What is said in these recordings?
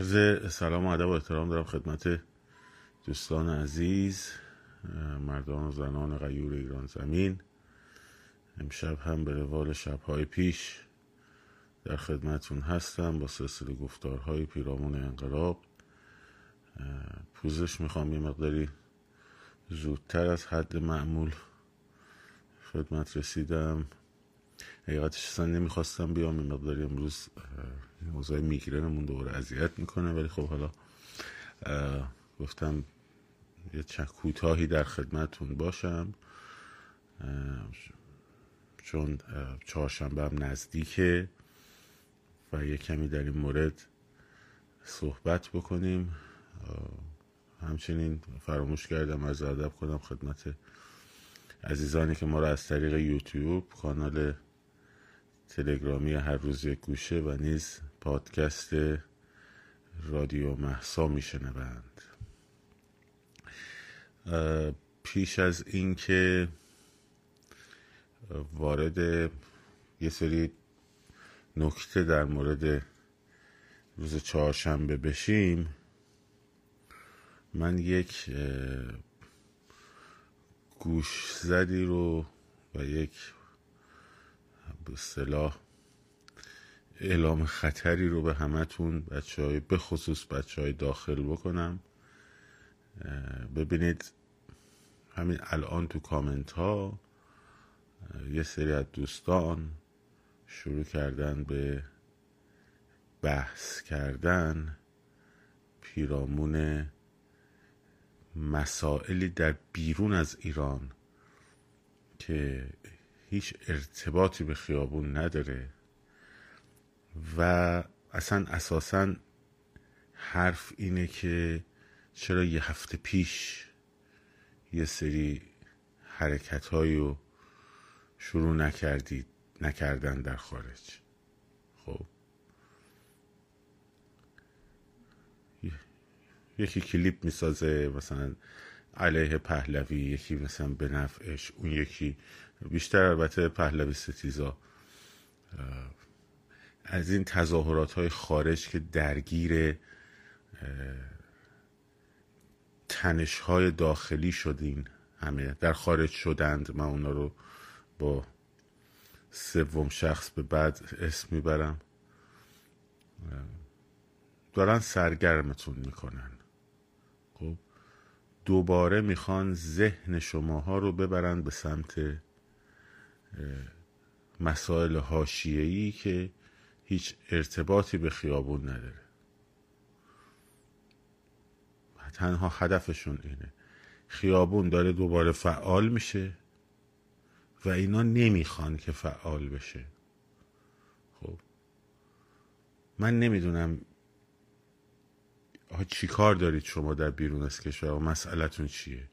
عرض سلام و ادب و احترام دارم خدمت دوستان عزیز مردان و زنان غیور ایران زمین. امشب هم به روال شبهای پیش در خدمتون هستم با سلسله گفتارهای پیرامون انقلاب. پوزش می‌خوام یه مقداری زودتر از حد معمول خدمت رسیدم. حقیقتش اصلا نمی‌خواستم بیام این مقداری امروز موضوع میگرنمون دوباره اذیت می‌کنه. ولی خب حالا گفتم یه چند کوتاهی در خدمتون باشم. چون چهارشنبه هم نزدیکه و یه کمی در این مورد صحبت بکنیم. همچنین فراموش کردم از ادب کنم خدمت عزیزانی که ما رو از طریق یوتیوب کانال تلگرامی هر روز یک گوشه و نیز پادکست رادیو محسا میشنوند. پیش از اینکه وارد یه سری نکته در مورد روز چهارشنبه بشیم من یک گوش زدی رو و یک به صلاح اعلام خطری رو به همتون بچه های به خصوص بچه های داخل بکنم. ببینید همین الان تو کامنت ها یه سری از دوستان شروع کردن به بحث کردن پیرامون مسائلی در بیرون از ایران که هیچ ارتباطی به خیابون نداره و اصلا اساسا حرف اینه که چرا یه هفته پیش یه سری حرکت رو شروع نکردید نکردن در خارج. خب؟ یکی کلیپ می‌سازه مثلا علیه پهلوی یکی مثلا به نفعش اون یکی بیشتر البته پهلوی ستیزا. از این تظاهرات های خارج که درگیر تنش های داخلی شدین همه در خارج شدند من اونا رو با سوم شخص به بعد اسم می‌برم. دارن سرگرمتون می‌کنن. دوباره می‌خوان ذهن شماها رو ببرن به سمت مسائل حاشیه‌ای که هیچ ارتباطی به خیابون نداره. تنها هدفشون اینه. خیابون داره دوباره فعال میشه و اینا نمی‌خوان که فعال بشه. خب من نمی‌دونم چی کار دارید شما در بیرون از کشور؟ و مسئلتون چیه؟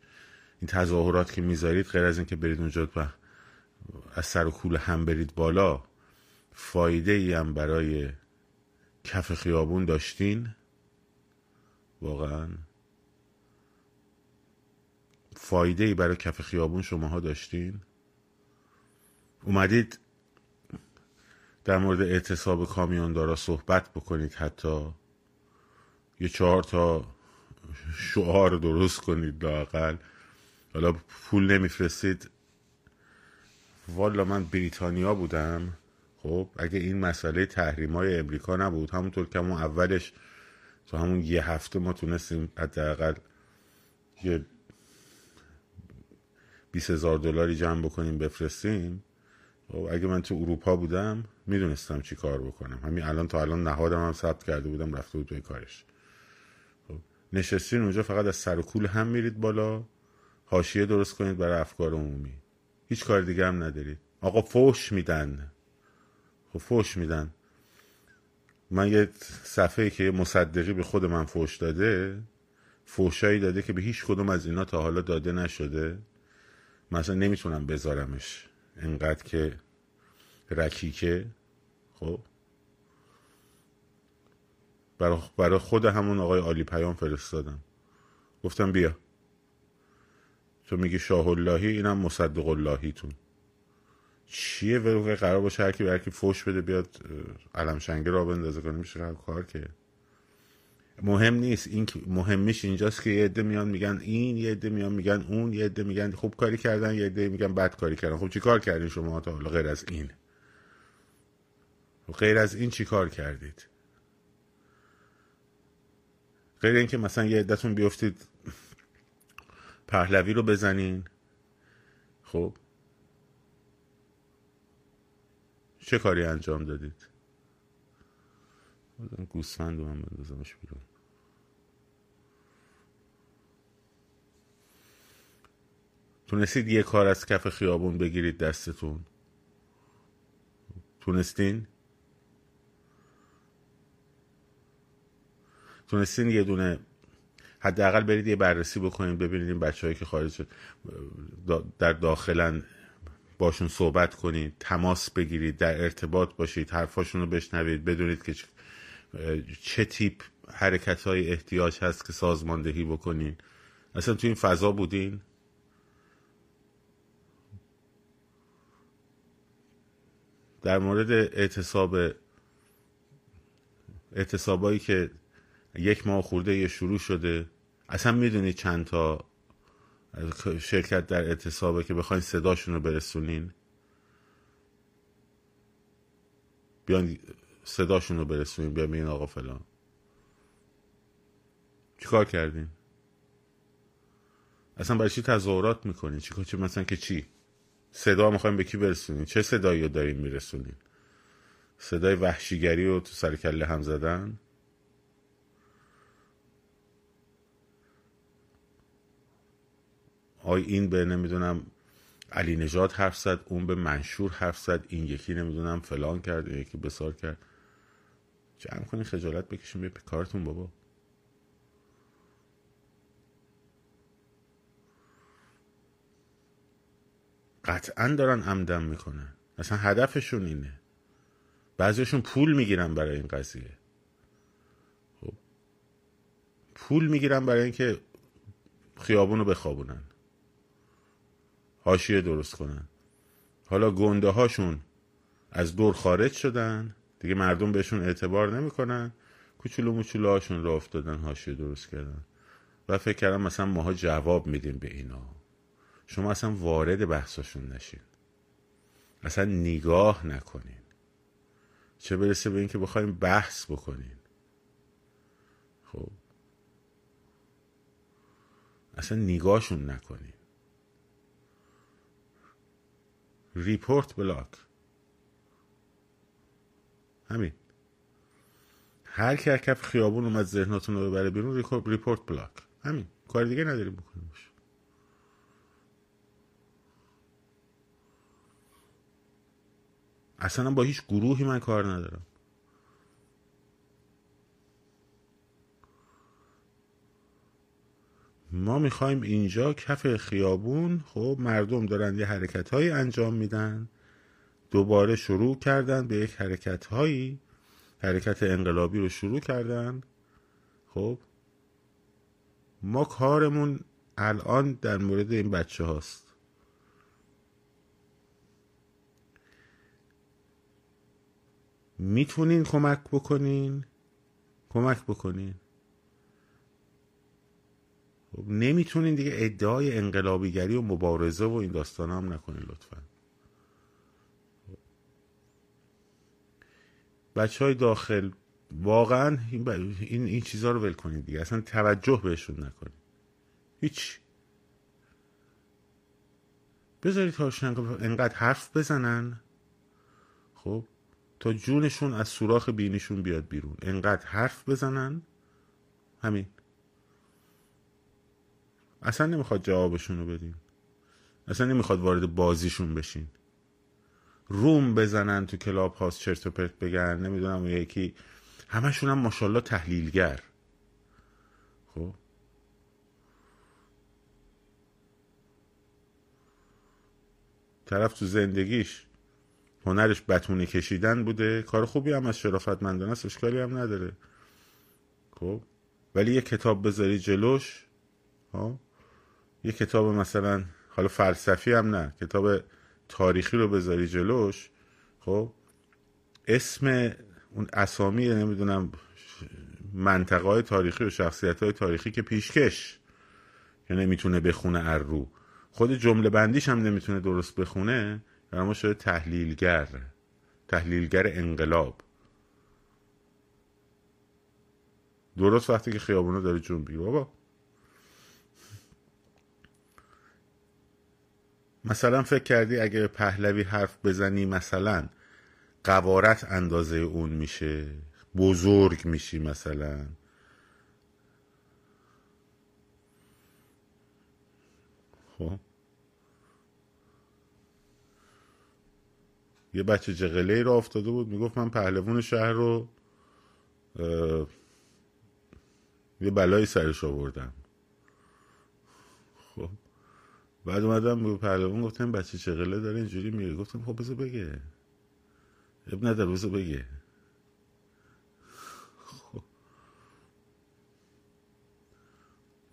این تظاهرات که می‌ذارید غیر از اینکه برید اونجا از سر و کول هم برید بالا فایده ای هم برای کف خیابون داشتین؟ واقعا. فایده ای برای کف خیابون شماها داشتین؟ اومدید در مورد اعتصاب کامیوندارا صحبت بکنید حتی. یه چهار تا شعار درست کنید لاقل حالا پول نمیفرستید. والا من بریتانیا بودم. خب اگه این مسئله تحریم های امریکا نبود همونطور که همون اولش تو همون یه هفته ما تونستیم حداقل یه بیس هزار دلاری جمع بکنیم بفرستیم. خب اگه من تو اروپا بودم می‌دونستم چی کار بکنم. همین الان تا الان نهادم هم ثبت کرده بودم رفته بود توی کارش. نشستین اونجا فقط از سر و کول هم میرید بالا؟ حاشیه درست کنید برای افکار عمومی. هیچ کار دیگه هم ندارید. آقا فوش میدن. خب فوش میدن. من یه صفحه که مصدقی به خود من فوش داده فوشایی داده که به هیچ کدوم از اینا تا حالا داده نشده. مثلا نمی‌تونم بذارمش. انقدر که رکیکه. خب؟ برای خود همون آقای عالی پیام فرستادم. گفتم بیا. تو میگی شاه اللهی اینم مصدق اللهیتون چیه ولو قرار باشه هر کی فوش بده بیاد علم شنگه را بندازه کنه. میشه کار که. مهم نیست. این مهمیش اینجاست که یه عده میان میگن این یه عده میان میگن اون یه عده میگن خوب کاری کردن یه عده میگن بد کاری کردن. خب چی کار کردین شما تا حالا؟ غیر از این. غیر از این چی کار کردید؟ غیر اینکه مثلا یه عدتون بیفتید پهلوی رو بزنین. خب. چه کاری انجام دادید؟ گوسفند رو من بندازمش بیرون. تونستید یه کار از کف خیابون بگیرید دستتون؟ تونستین؟ تونستین یه دونه حداقل برید یه بررسی بکنید ببینید این بچههایی که خارج در داخلن باشون صحبت کنید تماس بگیرید در ارتباط باشید حرفاشون رو بشنوید بدونید که چه تیپ حرکت های احتیاج هست که سازماندهی بکنین. اصلا تو این فضا بودین؟ در مورد اعتصاب اعتصابایی که یک ماه خورده یه شروع شده. اصلا می‌دونید چند تا شرکت در اعتصابه که بخواین صداشون رو برسونین. بیان صداشون رو برسونین بیان آقا فلان. چیکار کردین؟ اصلا برای چی تظاهرات می‌کنین؟ چیکار چه مثلا که چی؟ صدا می‌خوایم به کی برسونین؟ چه صدایی رو دارین میرسونین؟ صدای وحشیگری رو تو سر کله هم زدن؟ آی این به نمی‌دونم علی نجات حرف زد اون به منشور حرف زد این یکی نمی‌دونم فلان کرد این یکی بسار کرد. جمع کنین خجالت بکشین به کارتون بابا. قطعا دارن عمدن می‌کنن. اصلا هدفشون اینه. بعضیشون پول می‌گیرن برای این قضیه. خب. پول می‌گیرن برای اینکه خیابون رو بخوابونن. حاشیه درست کنن. حالا گنده هاشون از دور خارج شدن. دیگه مردم بهشون اعتبار نمی‌کنن. کوچولو موچولو هاشون را افتادن حاشیه درست کردن. و فکر کردم مثلا ماها جواب میدیم به اینا. شما اصلا وارد بحثاشون نشین. اصلا نگاه نکنین. چه برسه به اینکه بخوایم بحث بکنین. خب. اصلا نگاهشون نکنین. report block همین. هر که کف خیابون اومد ذهناتون رو ببره بیرون report block همین. کار دیگه نداریم بکنیم اصلا با هیچ گروهی من کار ندارم. ما می‌خوایم اینجا کف خیابون خب مردم دارن یه حرکت هایی انجام میدن. دوباره شروع کردن به یک حرکت هایی حرکت انقلابی رو شروع کردن. خب ما کارمون الان در مورد این بچه هاست. می‌تونین کمک بکنین؟ کمک بکنین. نمی‌تونین دیگه ادعای انقلابیگری و مبارزه و این داستان هم نکنین لطفا. بچه های داخل واقعا این, این, این چیزها رو ول کنید دیگه. اصلا توجه بهشون نکنید. هیچ. بذارید هاشون انقدر حرف بزنن. خب تا جونشون از سوراخ بینیشون بیاد بیرون. انقدر حرف بزنن. همین. اصلا نمی‌خواد جوابشون رو بدین اصلا نمی‌خواد وارد بازیشون بشین. روم بزنن تو کلاب هاست چرت و پرت بگن نمی‌دونم یکی. همشون هم ماشاءالله تحلیلگر. خب؟ طرف تو زندگیش هنرش بتونه کشیدن بوده. کار خوبی هم از شرافتمندانه است اشکالی هم نداره. خب؟ ولی یه کتاب بذاری جلوش ها؟ یه کتاب مثلا حالا فلسفی هم نه کتاب تاریخی رو بذاری جلوش خب؟ اسم اون اسامی نمی‌دونم منطقه های تاریخی و شخصیت های تاریخی که پیشکش که نمی‌تونه بخونه ار رو. خود جمله بندیش هم نمی‌تونه درست بخونه در ما شده تحلیلگر تحلیلگر انقلاب. درست وقتی که خیابونه داره جون بابا. مثلا فکر کردی اگه پهلوی حرف بزنی مثلا قوارت اندازه اون میشه؟ بزرگ میشی مثلا؟ خب. یه بچه جغله را افتاده بود می‌گفت من پهلوون شهر رو یه بلایی سرش آوردم خب بعد اومدم به پهلوان گفتم بچه چغله داره اینجوری میگه؟ گفتم خب بذار بگه. اب نداره بذار بگه.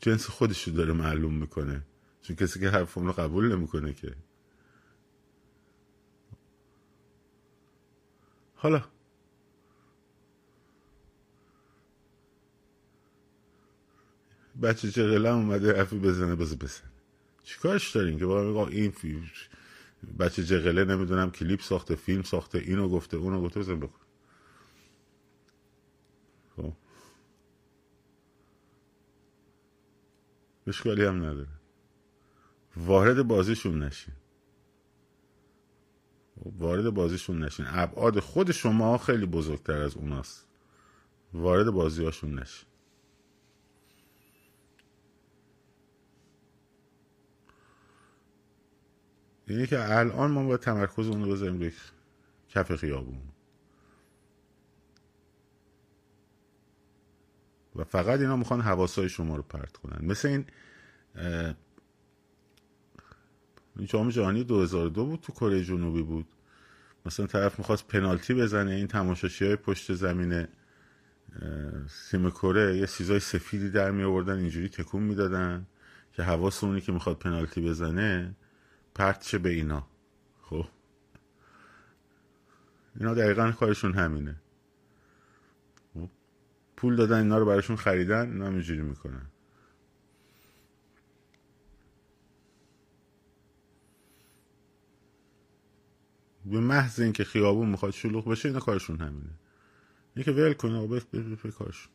جنس خودش رو داره معلوم می‌کنه. چون کسی که حرفم رو قبول نمی‌کنه که. حالا. بچه چغله اومده حرفی بزنه بزن بزن چیکارش دارین که با این بچه جغله نمی‌دونم کلیپ ساخته فیلم ساخته اینو گفته اونو گفته بزن بکن خب. اشکالی هم نداره. وارد بازیشون نشین. وارد بازیشون نشین. ابعاد خود شما خیلی بزرگتر از اوناست. وارد بازیاشون نشین. اینه که الان ما باید تمرکز اون رو بذاریم روی کف خیابون. و فقط اینا می‌خوان حواسای شما رو پرت کنن. مثل این جام جهانی 2002 بود تو کره جنوبی بود. مثلا طرف می‌خواست پنالتی بزنه این تماشاشی های پشت زمین سیم کره یه سیزای سفیدی در می آوردن اینجوری تکون می‌دادن که حواس اونی که می‌خواد پنالتی بزنه پرت به اینا. خب. اینا دقیقا کارشون همینه. پول دادن اینا رو براشون خریدن اینا اینجوری می‌کنن. به محض اینکه خیابون می‌خواد شلوغ بشه اینا کارشون همینه. اینه که ول کنه و به کارشون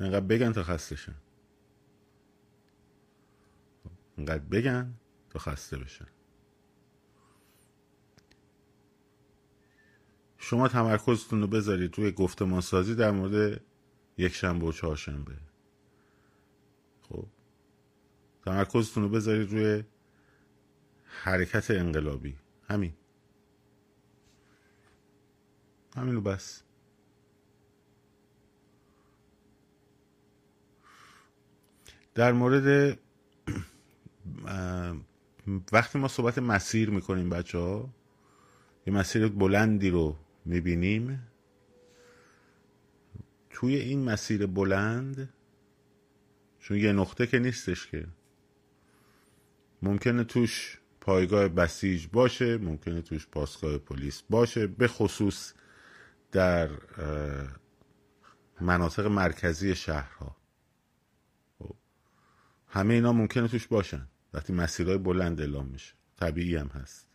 اینقدر بگن تا خستشن اینقدر بگن تا خسته بشن. شما تمرکزتون رو بذارید روی گفتمان سازی در مورد یک شنبه و چهارشنبه. خب. تمرکزتون رو بذارید روی حرکت انقلابی. همین. همینو بس. در مورد وقتی ما صحبت مسیر می‌کنیم بچه ها یه مسیر بلندی رو می‌بینیم. توی این مسیر بلند چون یه نقطه که نیستش که. ممکنه توش پایگاه بسیج باشه ممکنه توش پاسگاه پلیس باشه به خصوص در مناطق مرکزی شهرها. خب. همه اینا ممکنه توش باشن. وقتی مسیرهای بلند اعلام میشه. طبیعی هم هست.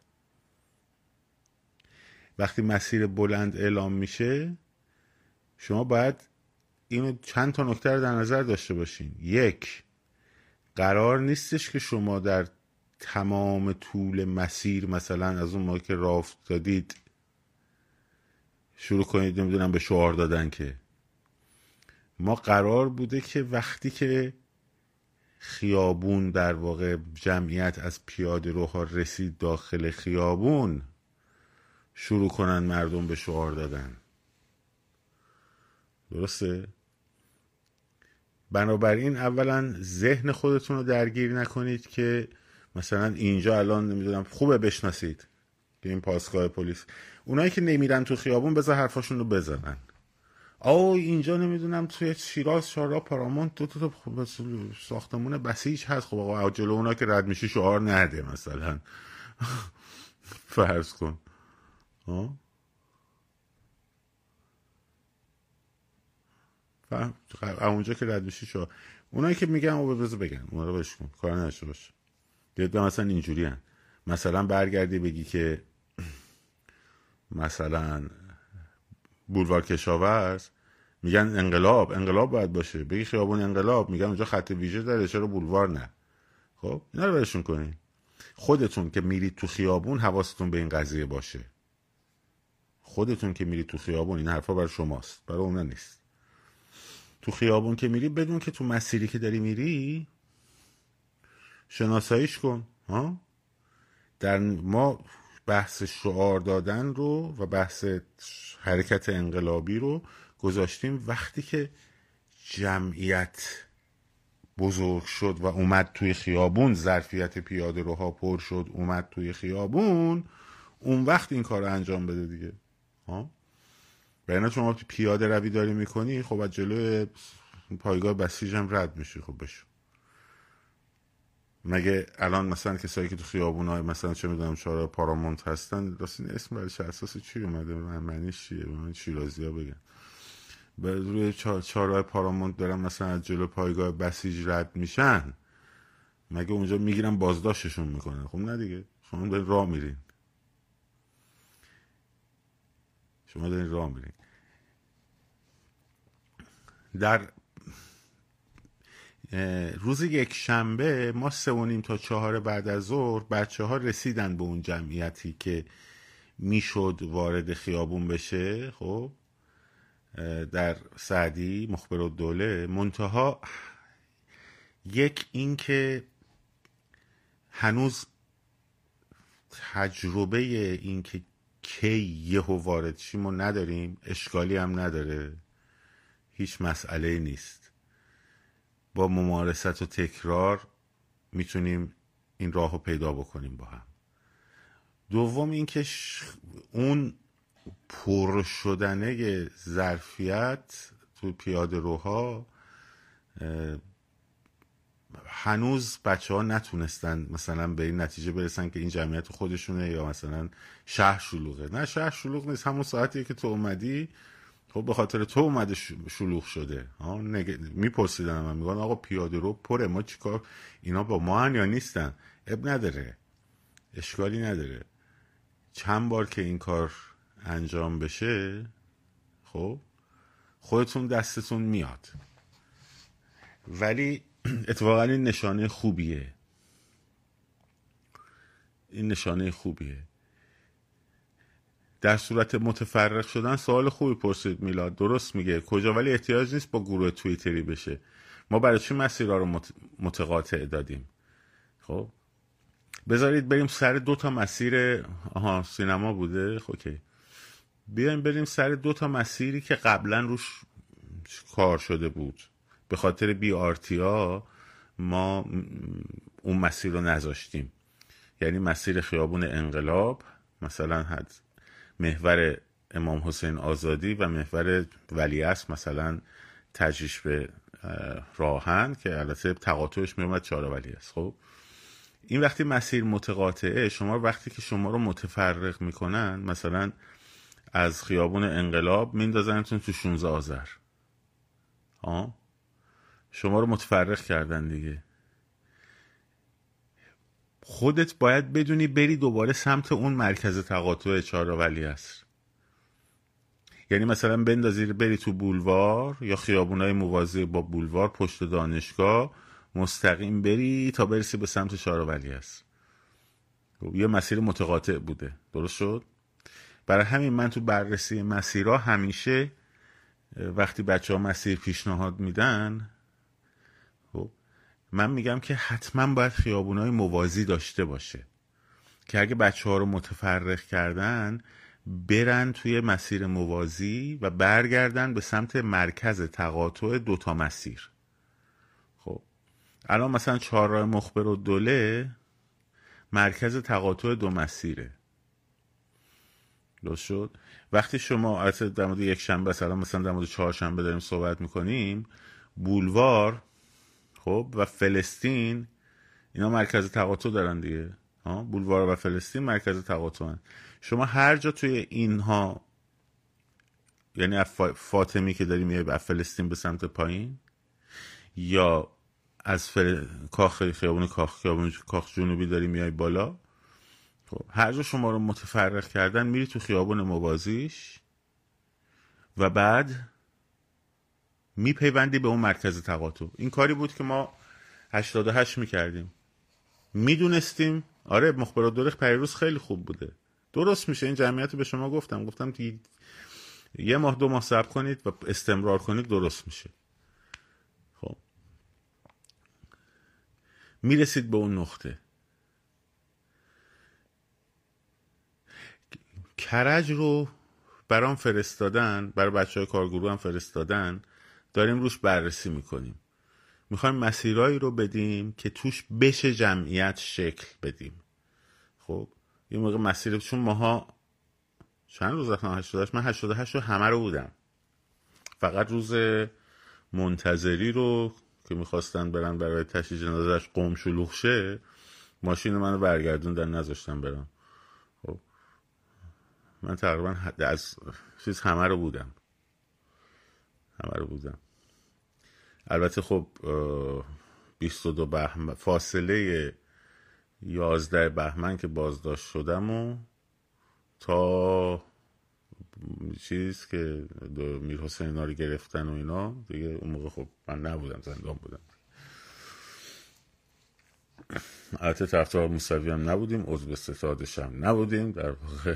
وقتی مسیر بلند اعلام میشه شما باید اینو چند تا نکته رو در نظر داشته باشین. یک قرار نیستش که شما در تمام طول مسیر مثلا از اون موقع که راه افتادید شروع کنید نمی‌دونم به شعار دادن که. ما قرار بوده که وقتی که خیابون در واقع جمعیت از پیاده روها رسید داخل خیابون شروع کنن مردم به شعار دادن. درسته؟ بنابراین اولا ذهن خودتون رو درگیر نکنید که مثلا اینجا الان نمی‌دونم خوبه بشناسید. که این پاسگاه پلیس. اونایی که نمیرن تو خیابون بذار حرفاشون رو بزنن. آو اینجا نمی‌دونم توی شیراز شارا پارامونت دو تا ساختمون بسیج هست. خب آقا جلو اونا که رد میشی شعار نده مثلا. فرض کن. و اونجا که رد میشی شو اونایی که میگن او بذار بگن. اونا رو بهش کن کار نشه باشه. دیگه مثلا اینجوری هن. مثلا برگردی بگی که مثلا بولوار کشاورز میگن انقلاب انقلاب باید باشه. بگی خیابون انقلاب میگن اونجا خط ویژه داره چرا بولوار نه؟ خب اینا رو برشون کنین خودتون که میرید تو خیابون حواستون به این قضیه باشه. خودتون که میرید تو خیابون این حرفا برای شماست برای اونا نیست. تو خیابون که میری بدون که تو مسیری که داری میری شناساییش کن ها؟ در ما بحث شعار دادن رو و بحث حرکت انقلابی رو گذاشتیم وقتی که جمعیت بزرگ شد و اومد توی خیابون ظرفیت پیاده روها پر شد اومد توی خیابون اون وقت این کار رو انجام بده دیگه. ها؟ برای شما پیاده روی داری می‌کنی خب از جلوی پایگاه بسیج هم رد میشی. خب بشو. مگه الان مثلا کسایی که تو خیابون های مثلا چه می‌دونم چهار پارامونت هستن راست اسم برش اساس چی اومده؟ معنیش چیه؟ من شیرازی ها بگن؟ به روی چهارراه پارامونت دارن مثلا از جلو پایگاه بسیج رد میشن. مگه اونجا می‌گیرن بازداشتشون می‌کنن؟ خب نه دیگه. شما دارین راه میرین. شما دارین راه میرین. در روز یک شنبه ما سه و نیم تا چهار بعد از ظهر بچه ها رسیدن به اون جمعیتی که می‌شد وارد خیابون بشه خب؟ در سعدی مخبر و دوله منتها یک اینکه هنوز تجربه اینکه کی یهو وارد شیم و نداریم اشکالی هم نداره. هیچ مسئله نیست. با ممارست و تکرار می‌تونیم این راه رو پیدا بکنیم با هم. دوم اینکه اون پر شدنه ظرفیت تو پیاده روها هنوز بچه ها نتونستن مثلا به این نتیجه برسن که این جمعیت خودشونه یا مثلا شهر شلوغه. نه شهر شلوغ نیست همون ساعتی که تو اومدی خب به خاطر تو اومده شلوغ شده. نگ... میپرسیدن من میگن آقا پیاده رو پره. ما چیکار اینا با ما هن یا نیستن؟ اب نداره. اشکالی نداره. چند بار که این کار انجام بشه خب خودتون دستتون میاد. ولی اتفاقا این نشانه خوبیه. این نشانه خوبیه. در صورت متفرق شدن سوال خوبی پرسید میلاد. درست میگه. کجا؟ ولی احتیاج نیست با گروه تویتری بشه. ما برای چی مسیرها رو متقاطع دادیم؟ خب؟ بذارید بریم سر دو تا مسیر آها سینما بوده؟ خب اوکی. بیایم بریم سر دو تا مسیری که قبلا روش کار شده بود. به خاطر بی آرتیا ما اون مسیر رو نذاشتیم. یعنی مسیر خیابون انقلاب مثلا حد محور امام حسین آزادی و محور ولیعصر مثلا تجریش به راهن که البته تقاطعش میومد چهار ولی است خب این وقتی مسیر متقاطعه شما وقتی که شما رو متفرق می‌کنن مثلا از خیابون انقلاب میندازنتون تو 16 آذر. ها شما رو متفرق کردن دیگه. خودت باید بدونی بری دوباره سمت اون مرکز تقاطع چهار ولی است یعنی مثلا بندازی بری تو بولوار یا خیابونای موازی با بولوار پشت دانشگاه مستقیم بری تا برسی به سمت چهار ولی است یه مسیر متقاطع بوده. درست شد؟ برای همین من تو بررسی مسیرها همیشه وقتی بچه ها مسیر پیشنهاد میدن من میگم که حتما باید خیابون های موازی داشته باشه که اگه بچه ها رو متفرق کردن برن توی مسیر موازی و برگردن به سمت مرکز تقاطع دوتا مسیر. خب الان مثلا چهار راه مخبر و دوله مرکز تقاطع دو مسیره. درست شد؟ وقتی شما در مورد یک شنبه مثلا مثلا در مورد چهارشنبه داریم صحبت می‌کنیم بولوار خب و فلسطین اینا مرکز تقاطع دارن دیگه. ها؟ بولوار و فلسطین مرکز تقاطع شما هر جا توی اینها یعنی فاطمی که داری میای به فلسطین به سمت پایین یا از فر... کاخ خیابون کاخ خیابون کاخ جنوبی داری میای بالا خب هر جا شما رو متفرق کردن میری تو خیابون موازیش و بعد میپیوندی به اون مرکز تقاطع. این کاری بود که ما 88 می‌کردیم. می‌دونستیم آره مخبرات دورخ پریروز خیلی خوب بوده. درست میشه این جمعیت به شما گفتم. گفتم که یه ماه دو ماه صبر کنید و استمرار کنید درست میشه. خب. می‌رسید به اون نقطه. کرج رو برام فرستادن برای بچه های کارگروه هم فرستادن. داریم روش بررسی می‌کنیم. می‌خوایم مسیرهایی رو بدیم که توش بشه جمعیت شکل بدیم. خب یه موقع مسیر چون ماها چند روز رفتم 88 من 88 رو همه رو بودم. فقط روز منتظری رو که می‌خواستن برن برای تشییع جنازش قوم شلوغ شه ماشین منو برگردوندن نذاشتن برم. خب من تقریبا از چیز همه رو بودم. همه رو بودم. البته خب 22 بهمن فاصله 11 بهمن که بازداشت شدم و تا چیز که میر حسین رو گرفتن و اینا دیگه اون موقع خب من نبودم زندان بودم. البته طرفدار موسوی هم نبودیم عضو ستادش هم نبودیم در واقع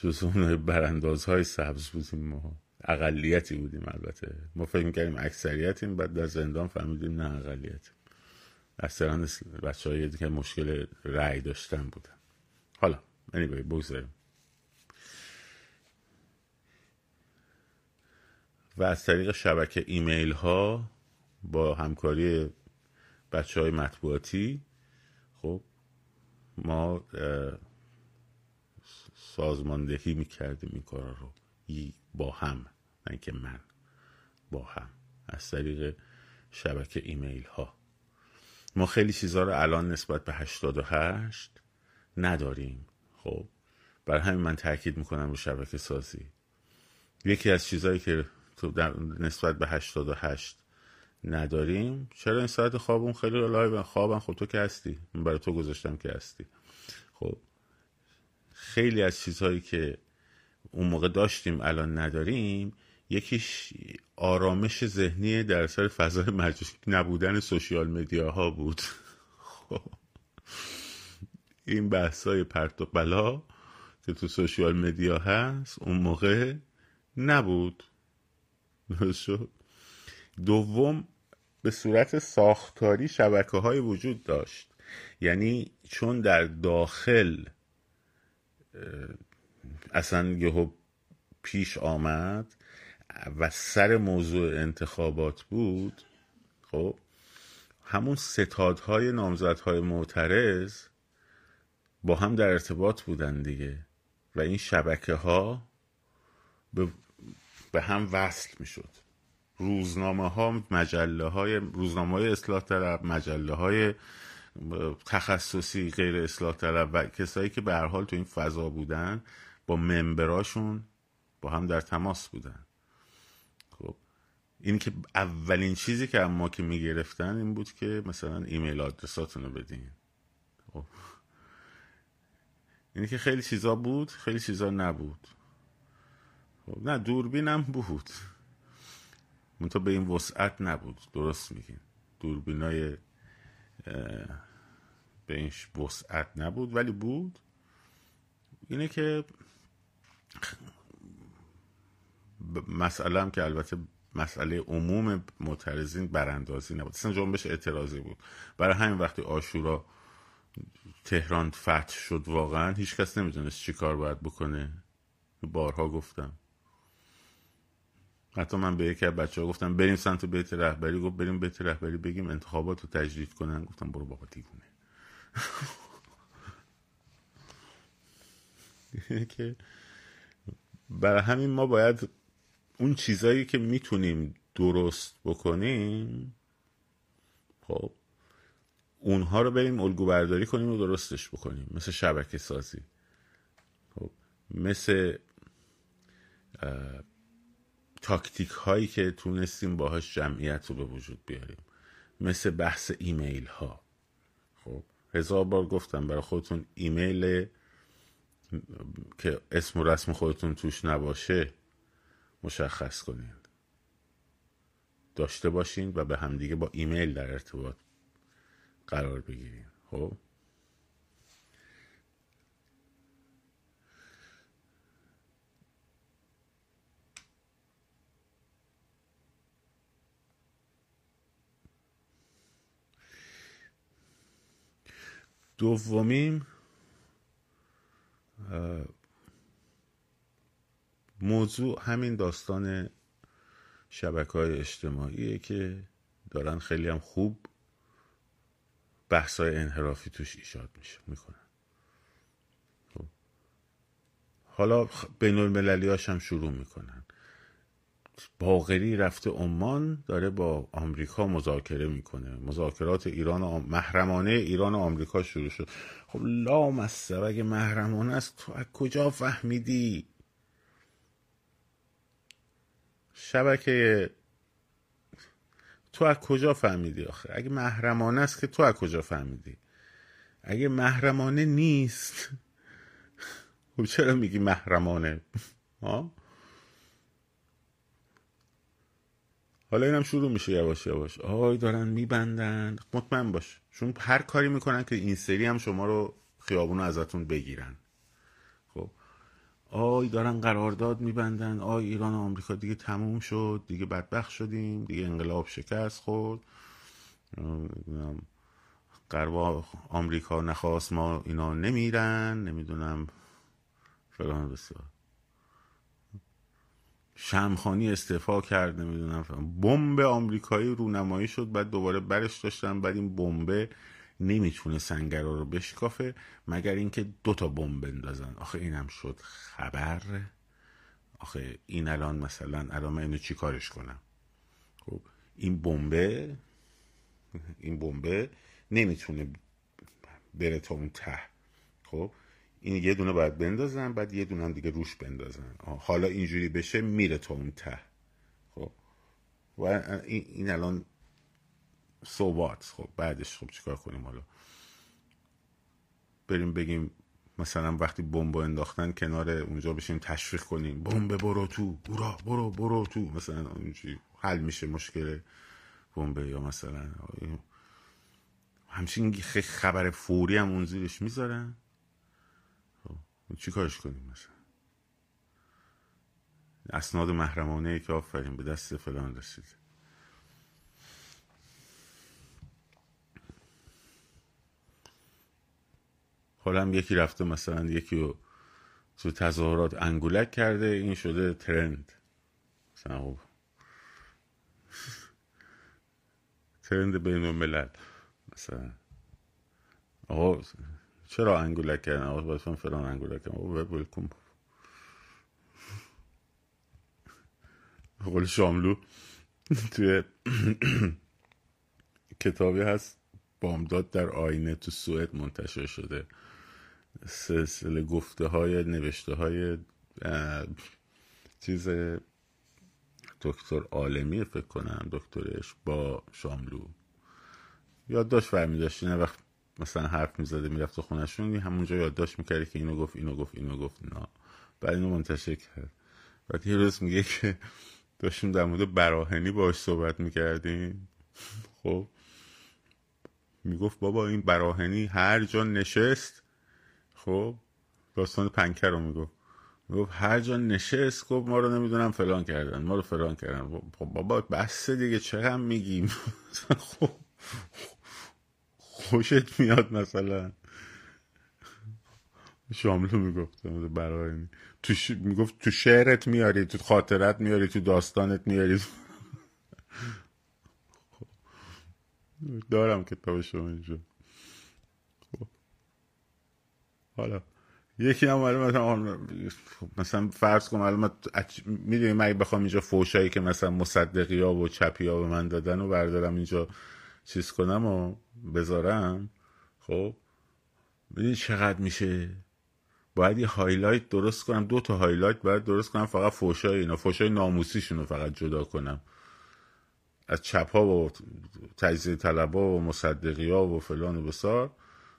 جز اون براندازهای سبز بودیم ما. اقلیتی بودیم البته. ما فکر می‌کردیم اکثریتیم بعد در زندان فهمیدیم نه اقلیت اکثرا بچه های که مشکل رأی داشتن بودن. حالا anyway بگذاریم. و از طریق شبکه ایمیل ها با همکاری بچه های مطبوعاتی خب ما سازماندهی می‌کردیم این کارا رو. با هم. نه که من با هم. از طریق شبکه ایمیل ها. ما خیلی چیزها رو الان نسبت به 88 نداریم. خب برای همین من تاکید می‌کنم رو شبکه سازی. یکی از چیزهایی که تو نسبت به 88 نداریم چرا این ساعت خوابون خیلی live خوابم خب تو که هستی. من برای تو گذاشتم که هستی. خب خیلی از چیزهایی که اون موقع داشتیم الان نداریم یکیش آرامش ذهنی در اثر فضای مجازی نبودن سوشیال مدیا ها بود. خب. این بحثای پرت و بلا که تو سوشیال مدیا هست اون موقع نبود. دوم به صورت ساختاری شبکه های وجود داشت. یعنی چون در داخل اصلا یهو پیش آمد و سر موضوع انتخابات بود خب همون ستادهای نامزدهای معترض با هم در ارتباط بودن دیگه و این شبکه ها به, به هم وصل می شد روزنامه ها مجله های روزنامه های اصلاح طلب مجله های تخصصی غیر اصلاح طلب و کسایی که به هر حال تو این فضا بودن با ممبراشون با هم در تماس بودن. این که اولین چیزی که ما که می‌گرفتن این بود که مثلا ایمیل آدرساتون رو بدین. خب. اینی که خیلی چیزا بود خیلی چیزا نبود. خب نه دوربینم بود. منتها به این وسعت نبود درست میگین. دوربینای به این وسعت نبود ولی بود. اینه که مسئله هم که البته مسئله عموم معترضین براندازی نبود. اصلا جنبش اعتراضی بود. برای همین وقتی آشورا تهران فتح شد واقعا هیچکس نمی‌دونست چی کار باید بکنه. بارها گفتم. حتی من به یکی از بچه ها گفتم بریم سمت بیت رهبری. گفت بریم بیت رهبری بگیم انتخابات رو تجدید کنن. گفتم برو بابا دیوونه. که برای همین ما باید اون چیزایی که می‌تونیم درست بکنیم خب اونها رو بریم الگو برداری کنیم و درستش بکنیم. مثل شبکه سازی. خب مثل تاکتیک هایی که تونستیم باهاش جمعیت رو به وجود بیاریم. مثل بحث ایمیل ها. خب هزار بار گفتم برای خودتون ایمیل که اسم و رسم خودتون توش نباشه مشخص کنین. داشته باشین و به همدیگه با ایمیل در ارتباط قرار بگیرین. خب؟ دومیم موضوع همین داستان شبکه های اجتماعیه که دارن خیلی هم خوب بحث های انحرافی توش ایجاد میشه می‌کنن. خب. حالا بین المللی هم شروع می‌کنن. باغری رفته عمان داره با آمریکا مذاکره می‌کنه. مذاکرات ایران و محرمانه ایران و آمریکا شروع شد. خب لام اگه محرمانه است تو از کجا فهمیدی؟ شبکه تو از کجا فهمیدی آخه؟ اگه محرمانه است که تو از کجا فهمیدی؟ اگه محرمانه نیست خب چرا میگی محرمانه؟ ها؟ حالا اینم شروع میشه یواش یواش. آی دارن میبندن. مطمئن باش. چون هر کاری می‌کنن که این سری هم شما رو خیابون ازتون بگیرن. آی دارن قرارداد میبندن. آی ایران و آمریکا دیگه تموم شد. دیگه بدبخت شدیم. دیگه انقلاب شکست خورد. قربا آمریکا نخواست ما اینا نمیرن. نمی‌دونم. فلان بسیار. شمخانی استعفا کرد. نمی‌دونم. بمب آمریکایی رونمایی شد. بعد دوباره برش داشتن. بعد این بمبه نمی‌تونه سنگرا رو بشکافه مگر اینکه دو تا بمب بندازن. آخه اینم شد خبر. آخه این الان مثلا الان من اینو چی کارش کنم؟ خب این بمبه این بمبه نمی‌تونه بره تا اون ته. خب این یه دونه باید بندازن بعد یه دونه دیگه روش بندازن. حالا اینجوری بشه میره تا اون ته. خب و این الان صوبات خب بعدش خب چیکار کنیم حالا؟ بریم بگیم مثلا وقتی بمب انداختن کنار اونجا بشیم تشویق کنیم. بمب برو تو برو برو برو تو. مثلا اونجوری حل میشه مشکل بمب یا مثلا همچین خبر فوری هم اون زیرش می‌ذارن؟ چی کارش کنیم مثلا؟ اسناد محرمانه ای که آفرین به دست فلان رسید حالا هم یکی رفته مثلا یکی رو تو تظاهرات انگولک کرده این شده ترند. مثلا خب. ترند بین الملل مثلا. آقا چرا انگولک کردن؟ آقا باید فلان انگولک کردن. آقا بلکن قول شاملو توی کتابی هست بامداد در آینه تو سوئد منتشر شده. سلسله گفته های نوشته های چیز دکتر عالمی فکر کنم دکترش با شاملو. یادداشت فرمی داشتی نه وقت مثلا حرف می‌زده می‌رفت خونشون همونجا یادداشت می‌کردی که اینو گفت اینو گفت اینو گفت نه. بعد اینو منتشر کرد. بعد یه روز میگه که داشتیم در مورد براهنی باش صحبت می‌کردیم. خب. می‌گفت بابا این براهنی هر جا نشست خب داستان پنکر رو می‌گفت. می‌گفت هر جا نشست گفت ما رو نمی‌دونم فلان کردن ما رو فلان کردن. خب بابا بس دیگه چقدر میگیم؟ خب خوشت میاد مثلا. شاملو می‌گفت برای تو ش... می‌گفت تو شعرت میاری تو خاطرت میاری تو داستانت میاری. دارم کتاب شما اینجا خب. حالا. یکی هم مثلا مثلا فرض کنم الان می‌دونی من بخوام اینجا فوشایی که مثلا مصدقی ها و چپی ها به من دادن و بردارم اینجا چیز کنم و بذارم خب. ببین چقدر میشه؟ باید یه highlight درست کنم دو تا هایلایت باید درست کنم فقط فوشای اینا. فوشای ناموسیشون رو فقط جدا کنم. از چپ ها و تجزیه طلبا و مصدقی ها و فلان و بسار.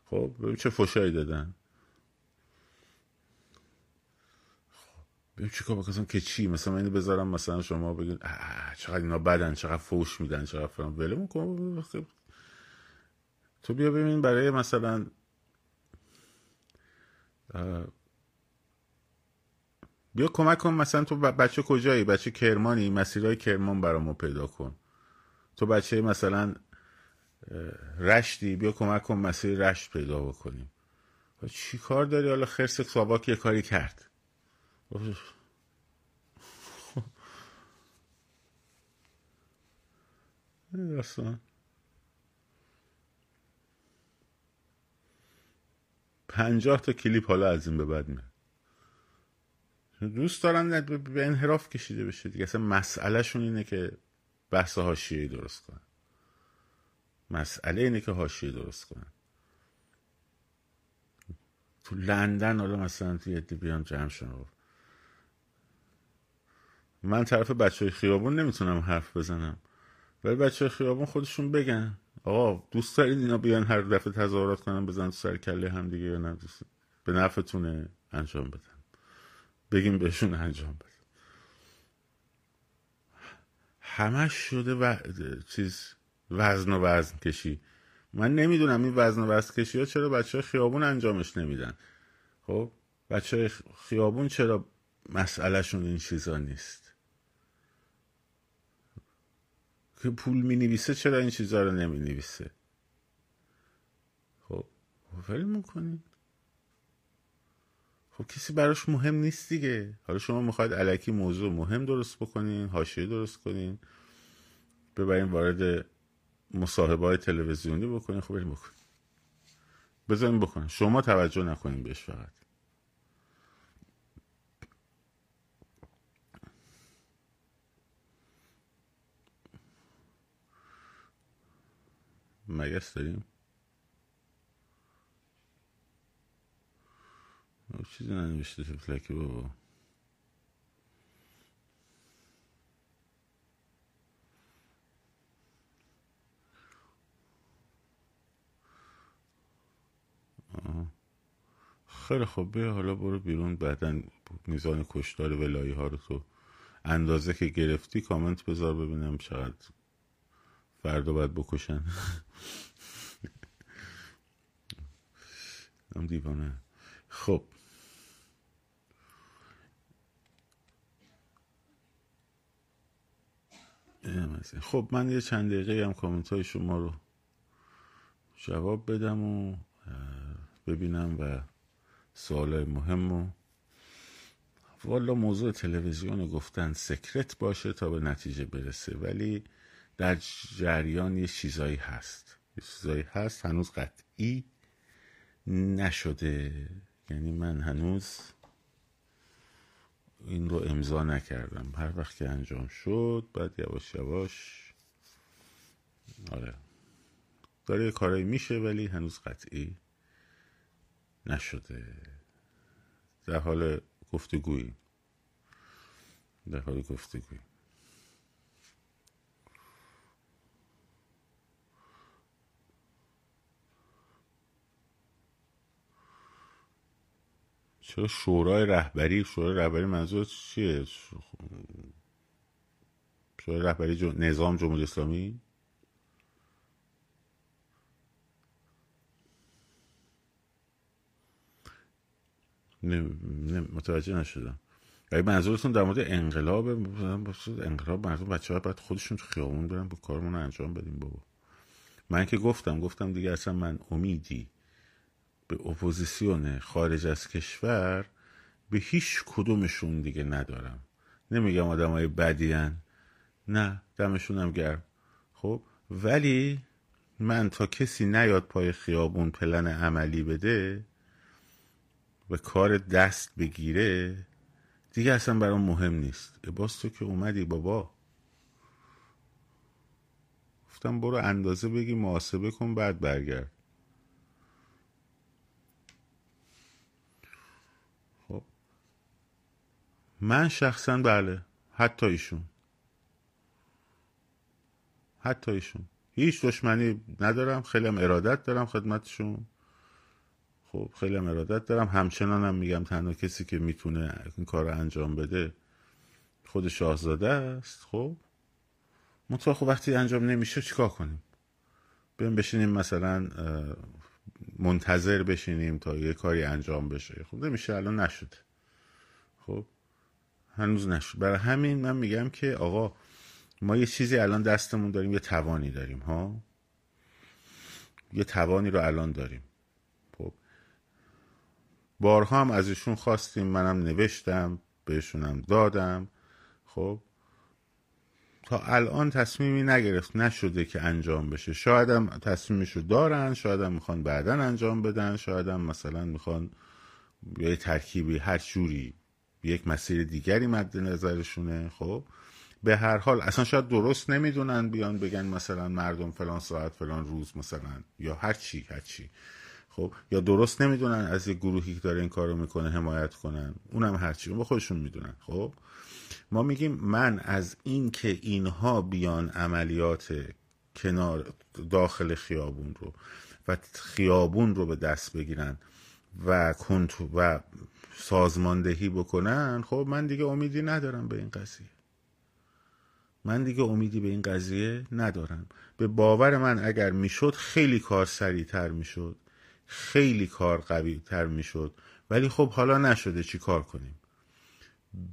خب ببین چه فوشایی دادن. ببین چیکار بکنم؟ که چی؟ مثلا من اینو بذارم مثلا شما بگین چقدر اینا بدن چقدر فوش میدن چقدر فلان. ولمون کن تو بیا ببین برای مثلا بیا کمک کن مثلا تو بچه کجایی؟ بچه کرمانی مسیرهای کرمان برامو پیدا کن. تو بچه مثلا رشتی بیا کمک کن مسیر رشت پیدا بکنیم. چی کار داری؟ حالا خرس ساواک یه کاری کرد. داستان پنجاه تا کلیپ حالا از این به بعد میاد. دوست دارن به انحراف کشیده بشه دیگه. اصلا مسئلهشون اینه که بحث هاشیه درست کنن. مسئله اینه که هاشیه درست کنن. تو لندن حالا مثلا تو بیان جمع شن من طرف بچه خیابون نمی‌تونم حرف بزنم. ولی بچه خیابون خودشون بگن. آقا دوست دارید اینا بیان هر دفعه تظاهرات کنن بزن تو سر کله هم دیگه یا نه؟ به نفعتونه انجام بدن. بگیم بهشون انجام بدن. همش شده و چیز وزن و وزن کشی. من نمی‌دونم این وزن و وزن کشی ها چرا بچه خیابون انجامش نمیدن. خب بچه خیابون چرا مسئلهشون این چیزا نیست؟ که پول می نویسه چرا این چیزا رو نمی نویسه خب ول می‌کنین. خب کسی براش مهم نیست دیگه. حالا شما می‌خواید علکی موضوع مهم درست بکنین حاشیه درست کنین ببرین وارد مصاحبه های تلویزیونی بکنین. خب بریم بکنین. بذارین بکنین. شما توجه نکنین بهش فقط. مگس داریم؟ چیزی ننوشته فلکی بابا. خیلی خوب بیا حالا برو بیرون بعدا میزان کشتار ولایی ها رو تو اندازه که گرفتی کامنت بذار ببینم چقدر فردا باید بکشن. هم دیوانه. خب. خب من یه چند دقیقه هم کامنت های شما رو جواب بدم و ببینم و سوال مهم و. والا موضوع تلویزیون گفتن سکرت باشه تا به نتیجه برسه ولی در جریان یه چیزایی هست. یه چیزایی هست. هنوز قطعی نشده. یعنی من هنوز این رو امضا نکردم. هر وقت که انجام شد بعد یواش یواش آره. داره کارایی میشه ولی هنوز قطعی نشده. در حال گفتگویی در حال گفتگویی چرا شورای رهبری شورای رهبری منظور چیه؟ شورای رهبری نظام جمهوری اسلامی؟ نه, متوجه نشدم. اگه منظورتون در مورد انقلاب انقلاب مردم بچه ها باید خودشون تو خیابون برن با کارمون انجام بدیم بابا. من که گفتم گفتم دیگه اصلا من امیدی. به اپوزیسیون خارج از کشور به هیچ کدومشون دیگه ندارم. نمیگم آدم های بدیان نه دمشون هم گرم. خب ولی من تا کسی نیاد پای خیابون پلن عملی بده و کار دست بگیره دیگه اصلا برام مهم نیست. باز تو که اومدی بابا. گفتم برو اندازه بگی محاسبه کن بعد برگرد. من شخصا بله. حتی ایشون. حتی ایشون. هیچ دشمنی ندارم. خیلی هم ارادت دارم خدمتشون. خب خیلی هم ارادت دارم. همچنانم هم میگم تنها کسی که می‌تونه این کار رو انجام بده خود شاهزاده است. خب. منطقه خب وقتی انجام نمیشه چیکار کنیم؟ بریم بشینیم مثلا منتظر بشینیم تا یه کاری انجام بشه. خب نمیشه الان نشده خب. هنوز نشد. برای همین من میگم که آقا ما یه چیزی الان دستمون داریم یه توانی داریم ها؟ یه توانی رو الان داریم. خب. بارها هم از ایشون خواستیم منم نوشتم بهشونم دادم. خب. تا الان تصمیمی نگرفت نشده که انجام بشه. شاید هم تصمیمشو دارن شاید هم می‌خوان بعدا انجام بدن شاید هم مثلا می‌خوان یه ترکیبی هر جوری یک مسیر دیگری مد نظرشونه خب؟ به هر حال اصلا شاید درست نمی‌دونن بیان بگن مثلا مردم فلان ساعت فلان روز مثلا یا هر چی هر چی. خب؟ یا درست نمی‌دونن از یه گروهی که داره این کارو می‌کنه حمایت کنن. اونم هر چی اون خودشون می‌دونن خب؟ ما میگیم من از این که اینها بیان عملیات کنار داخل خیابون رو و خیابون رو به دست بگیرن و و سازماندهی بکنن خب من دیگه امیدی ندارم به این قضیه. من دیگه امیدی به این قضیه ندارم. به باور من اگر می‌شد خیلی کار سریعتر می‌شد خیلی کار قوی تر می‌شد. ولی خب حالا نشده چی کار کنیم؟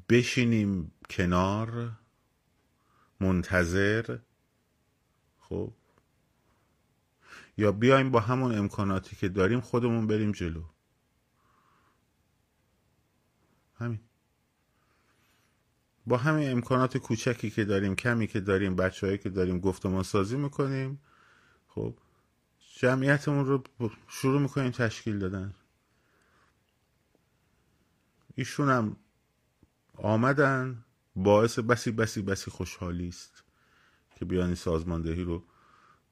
بشینیم کنار منتظر خب؟ یا بیایم با همون امکاناتی که داریم خودمون بریم جلو. همین. با همین امکانات کوچکی که داریم کمی که داریم بچههایی که داریم گفتمان سازی می‌کنیم خب جمعیتمون رو شروع می‌کنیم تشکیل دادن. ایشون هم آمدن باعث بسی بسی بسی خوشحالی است که بیانی سازماندهی رو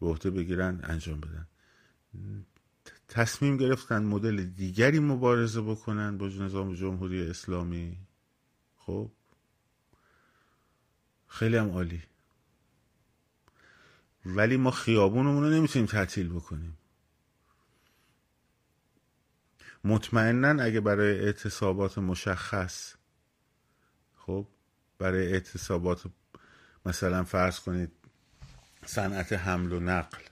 به عهده بگیرن انجام بدن. تصمیم گرفتن مدل دیگری مبارزه بکنن با نظام جمهوری اسلامی. خب. خیلی هم عالی. ولی ما خیابونمون رو نمی‌تونیم تعطیل بکنیم. مطمئنا اگه برای اعتصابات مشخص خب برای اعتصابات مثلا فرض کنید صنعت حمل و نقل.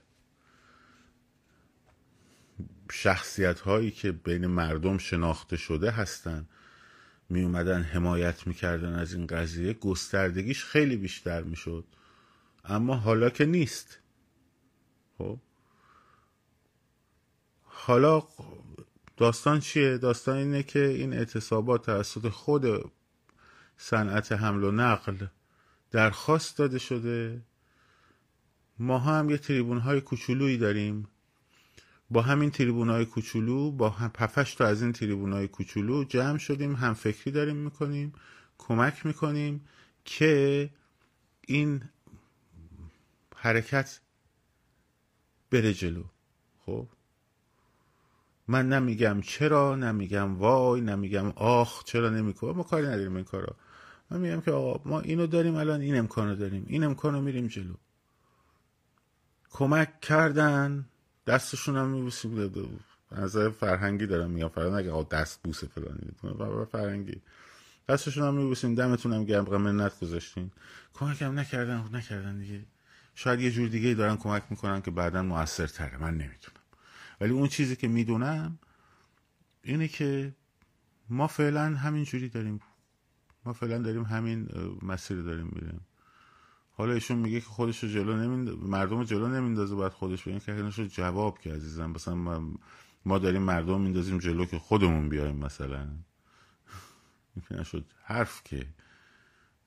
شخصیت هایی که بین مردم شناخته شده هستن. می اومدن حمایت می‌کردن از این قضیه. گستردگیش خیلی بیشتر می‌شد. اما حالا که نیست. خب؟ حالا داستان چیه؟ داستان اینه که این اعتصابات توسط خود صنعت حمل و نقل درخواست داده شده. ما هم یه تریبون های کوچولویی داریم. با همین تریبون های کوچولو با پفش تا از این تریبون های کوچولو جمع شدیم هم فکری داریم می‌کنیم کمک می‌کنیم که این حرکت بره جلو. خب؟ من نمیگم چرا نمیگم وای نمیگم آخ چرا نمی‌کنم ما کاری نداریم این کارا. من میگم که آقا ما اینو داریم الان این امکانو داریم. این امکانو میریم جلو. کمک کردن دستشون هم میبوسیم نظر فرهنگی دارم میگم. فرهنگ آقا دست بوسه فلانی فرهنگی. دستشون هم میبوسیم. دمتون هم گرم. منت گذاشتین. هم نکردن. نکردن دیگه. شاید یه جور دیگه دارن کمک می‌کنن که بعدا موثر تره من نمی‌تونم ولی اون چیزی که می‌دونم اینه که ما فعلا همین جوری داریم. ما فعلا داریم همین مسیر داریم میریم حالا ایشون میگه که خودش رو جلو نمیند... مردم رو جلو نمیندازه باید خودش بگه که رو جواب که عزیزم مثلا ما, داریم مردم میندازیم جلو که خودمون بیایم مثلا. این شد حرف که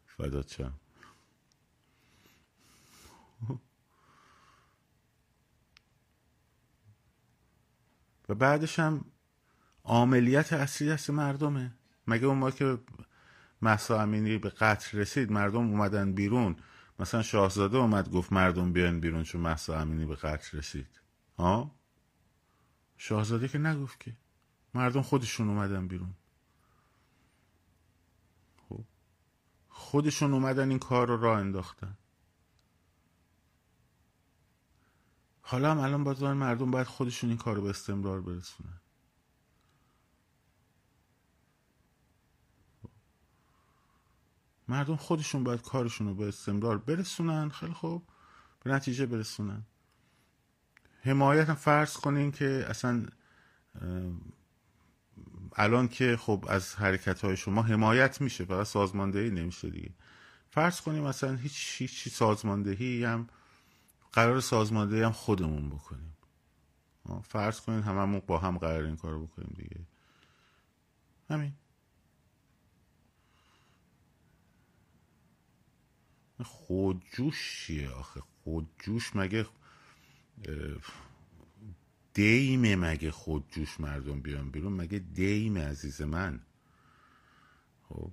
فدات شم. و بعدش هم عاملیت اصلی دست مردمه. مگه اون ما که محسا امینی به قتل رسید مردم اومدن بیرون. مثلا شاهزاده اومد گفت مردم بیان بیرون چون محسا امینی به قتل رسید. ها؟ شاهزاده که نگفت که. مردم خودشون اومدن بیرون. خب. خودشون اومدن این کار رو راه انداختن. حالا هم الان باز مردم باید خودشون این کار رو به استمرار برسونن. مردم خودشون باید کارشون رو به استمرار برسونن. خیلی خوب. به نتیجه برسونن. حمایت هم فرض کنین که اصلا الان که خب از حرکت های شما حمایت میشه فقط سازماندهی نمیشه دیگه. فرض کنیم مثلا هیچ هیچ سازماندهی هم قرار سازماندهی هم خودمون بکنیم. فرض کنین هممون با هم قرار این کارو بکنیم دیگه. همین. خودجوش چیه آخه. خودجوش مگه دیمه مگه خودجوش مردم بیان بیرون؟ مگه دیم عزیز من؟ خب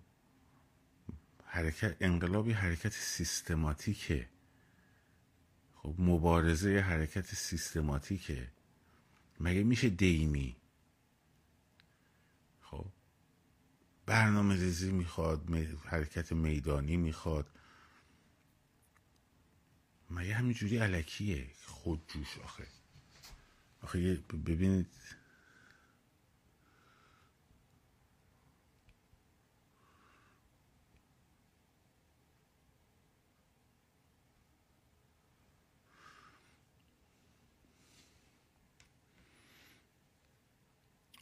حرکت انقلابی حرکت سیستماتیکه. خب مبارزه حرکت سیستماتیکه. مگه میشه دیمی؟ خب برنامه ریزی می‌خواد حرکت میدانی می‌خواد. مگه همینجوری علکیه خودجوش آخه. آخه ببینید.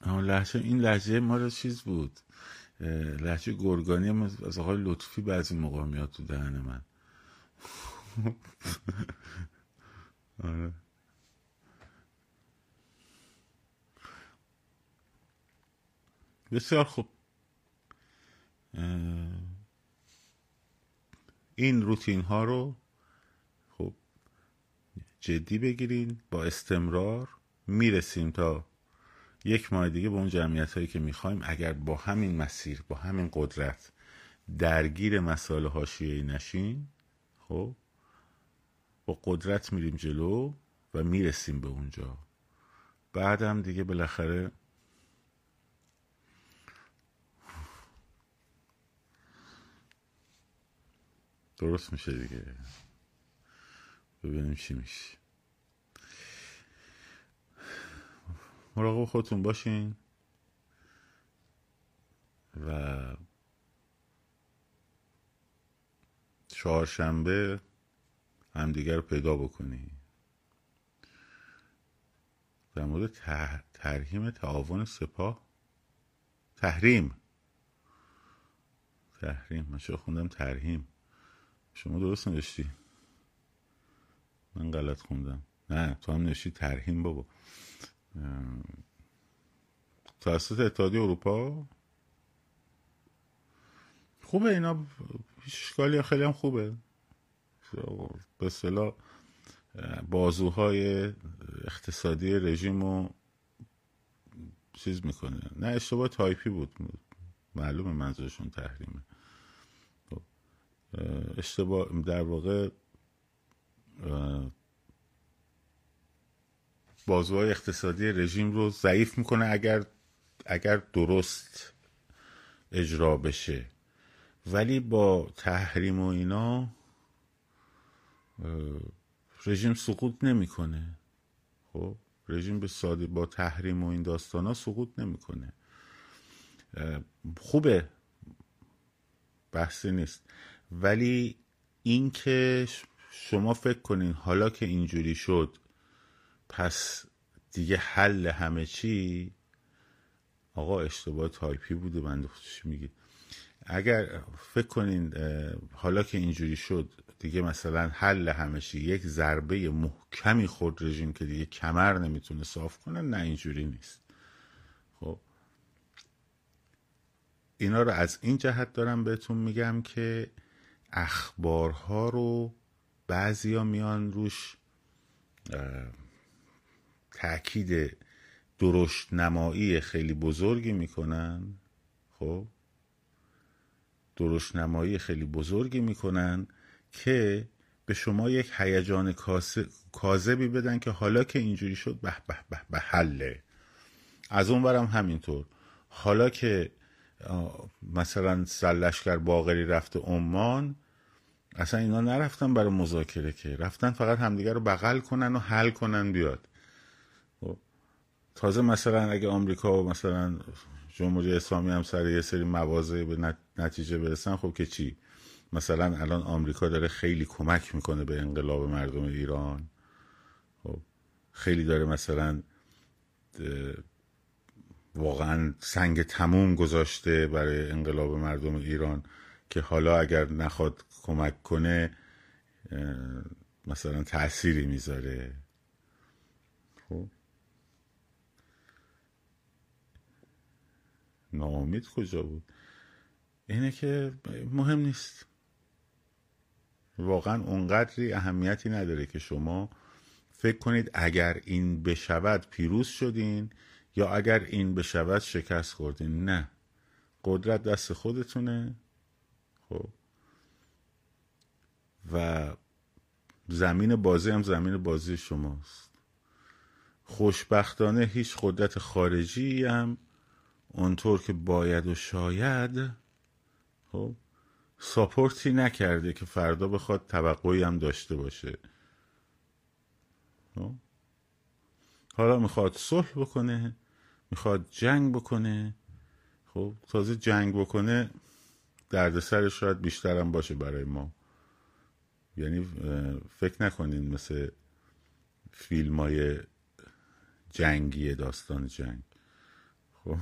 لحجه این لحجه ما رو چیز بود؟ لحجه گرگانی از آقای لطفی بعضی موقع میاد تو دهن من. آره. بسیار خوب. این روتین ها رو خب جدی بگیرین با استمرار می‌رسیم تا یک ماه دیگه به اون جمعیت هایی که می‌خوایم. اگر با همین مسیر با همین قدرت درگیر مسائل حاشیه‌ای نشین خب با قدرت میریم جلو و می‌رسیم به اونجا. بعدم دیگه بالاخره درست میشه دیگه. ببینیم چی میشه. مراقب خودتون باشین و چهارشنبه همدیگر رو پیدا بکنی. در مورد ترهیم تعاون سپاه. تحریم. تحریم. من چرا خوندم ترهیم شما درست نوشتی. من غلط خوندم. نه تو هم نوشتی ترهیم بابا. توسط اتحادیه اروپا؟ خوبه اینا هیچ خیلی هم خوبه. به اصطلاح بازوهای اقتصادی رژیم رو چیز می‌کنه. نه اشتباه تایپی بود. معلومه منظورشون تحریمه. خب، اشتباه در واقع بازوهای اقتصادی رژیم رو ضعیف می‌کنه اگر اگر درست اجرا بشه. ولی با تحریم و اینا رژیم سقوط نمی‌کنه. خب رژیم به ساده با تحریم و این داستان ها سقوط نمی‌کنه. خوبه. بحثی نیست. ولی اینکه شما فکر کنین حالا که اینجوری شد پس دیگه حل همه چی؟ آقا اشتباه تایپی بوده من چی میگید اگر فکر کنین حالا که اینجوری شد دیگه مثلا حل همه چی یک ضربه محکمی خورد رژیم که دیگه کمر نمی‌تونه صاف کنه نه اینجوری نیست. خب. اینا رو از این جهت دارم بهتون میگم که اخبارها رو بعضیا میان روش تاکید درشت نمایی خیلی بزرگی می‌کنن. خب. درشت نمایی خیلی بزرگی می‌کنن. که به شما یک هیجان کاذبی بدن که حالا که اینجوری شد به به به به حله. از اون برم همینطور. حالا که مثلا سلشکر باغری رفته عمان اصلا اینا نرفتن برای مذاکره که. رفتن فقط همدیگه رو بغل کنن و حل کنن بیاد. خب، تازه مثلا اگه آمریکا و مثلا جمهوری اسلامی هم سر یه سری مواضع به نتیجه برسن خب که چی؟ مثلا الان آمریکا داره خیلی کمک می‌کنه به انقلاب مردم ایران. خب خیلی داره مثلا واقعا سنگ تموم گذاشته برای انقلاب مردم ایران که حالا اگر نخواد کمک کنه مثلا تأثیری می‌ذاره. خب. ناامید کجا بود؟ اینه که مهم نیست. واقعا اونقدری اهمیتی نداره که شما فکر کنید اگر این بشود پیروز شدین یا اگر این بشود شکست خوردین. نه. قدرت دست خودتونه. خب. و زمین بازی هم زمین بازی شماست. خوشبختانه هیچ قدرت خارجی هم اونطور که باید و شاید خب ساپورتی نکرده که فردا بخواد توقعی هم داشته باشه. خب؟ حالا می‌خواد صلح بکنه می‌خواد جنگ بکنه. خب؟ تازه جنگ بکنه دردسرش شاید بیشترم باشه برای ما. یعنی فکر نکنین مثل فیلم های جنگی داستان جنگ. خب؟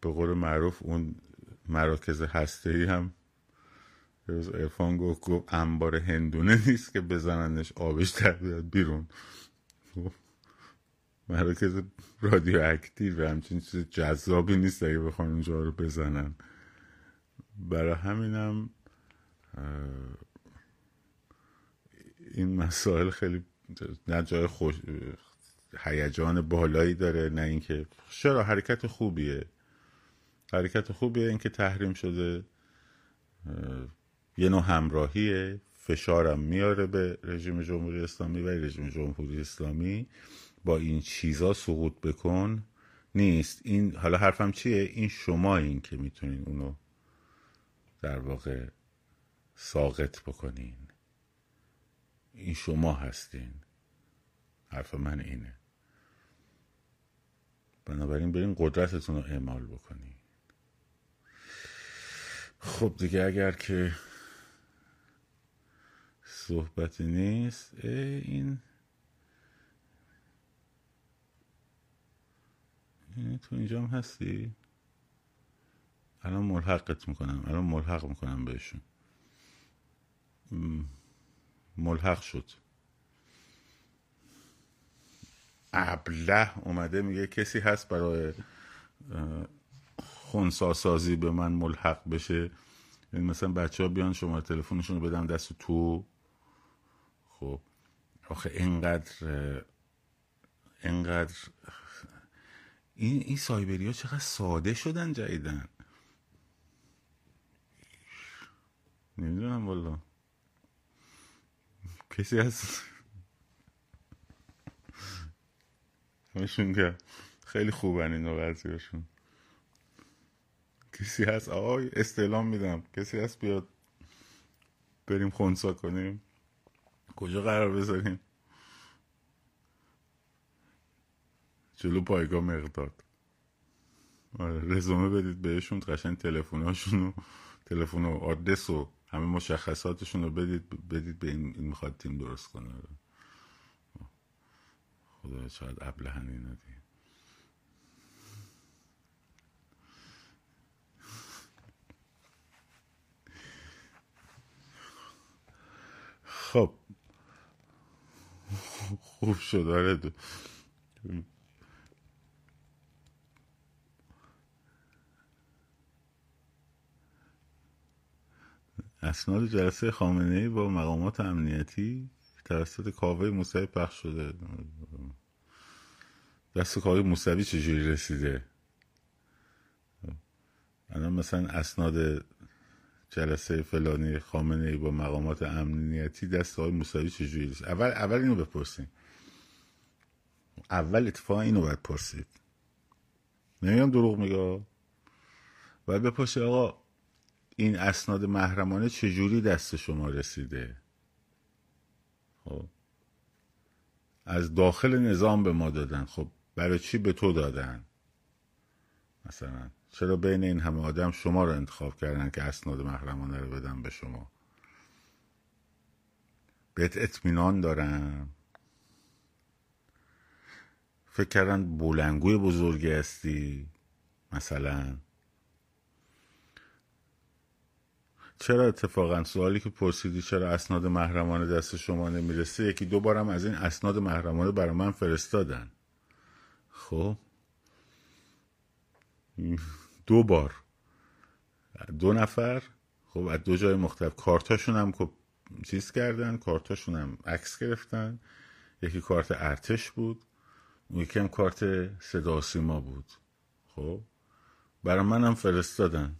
به قول معروف اون مراکز هسته ای هم ارفان گفت انبار هندونه نیست که بزننش آبش در بیاد بیرون. خب، مراکز رادیو اکتیو همچین چیز جذابی نیست اگه بخوان اونجا رو بزنن. برای همینم این مسائل خیلی نه جای خوش هیجان بالایی داره نه اینکه چرا حرکت خوبیه. حرکت خوبیه. اینکه تحریم شده یه نوع همراهیه. فشارم میاره به رژیم جمهوری اسلامی و رژیم جمهوری اسلامی. با این چیزا سقوط بکن. نیست. این حالا حرفم چیه؟ این شما این که می‌تونین اونو در واقع ساقط بکنین. این شما هستین. حرف من اینه. بنابراین برین قدرتتون رو اعمال بکنین. خب دیگه اگر که صحبتی نیست این این تو اینجا هم هستی؟ الان ملحقت می‌کنم الان ملحق می‌کنم بهشون. ملحق شد. ابله اومده میگه کسی هست برای خونساسازی به من ملحق بشه. یعنی مثلا بچه ها بیان شما تلفنشون رو بدم دست تو. خب. آخه اینقدر اینقدر این این سایبری ها چقدر ساده شدن جدیدن نمی‌دونم والا. کسی هست همشون که خیلی خوبن این قضیهشون کسی هست؟ آقای استعلام میدم. کسی هست بیاد بریم خونسا کنیم؟ کجا قرار بذاریم؟ جلو پایگاه مقداد. آره رزومه بدید بهشون قشنگ تلفناشون و تلفن و آدرس و همه مشخصاتشون رو بدید بدید به این, می‌خواد تیم درست کنه. خدا شاید ابلهن اینا خب. خوب شد آره. اسناد جلسه خامنه ای با مقامات امنیتی توسط کاوه موسوی پخش شده. دست کاوه موسوی چجوری رسیده؟ الان مثلا اسناد جلسه فلانی خامنه ای با مقامات امنیتی دست آقای موسوی چجوری اول اول اینو بپرسیم اول اتفاق اینو باید پرسید. نمیگم دروغ میگه؟ باید بپرسی آقا این اسناد محرمانه چجوری دست شما رسیده؟ خب. از داخل نظام به ما دادن. خب برای چی به تو دادن؟ مثلا. چرا بین این همه آدم شما رو انتخاب کردن که اسناد محرمانه رو بدن به شما؟ بهت اطمینان دارم. فکر کردن بولنگوی بزرگی هستی مثلا. چرا اتفاقا سوالی که پرسیدی چرا اسناد محرمانه دست شما نمی‌رسه؟ یکی دو بارم از این اسناد محرمانه برای من فرستادن. خب؟ دو بار. دو نفر. خب از دو جای مختلف. کارتاشون هم خب چیز کردن. کارتاشون هم عکس گرفتن. یکی کارت ارتش بود. اون یکی هم کارت صدا سیما بود. خب برای منم فرستادن.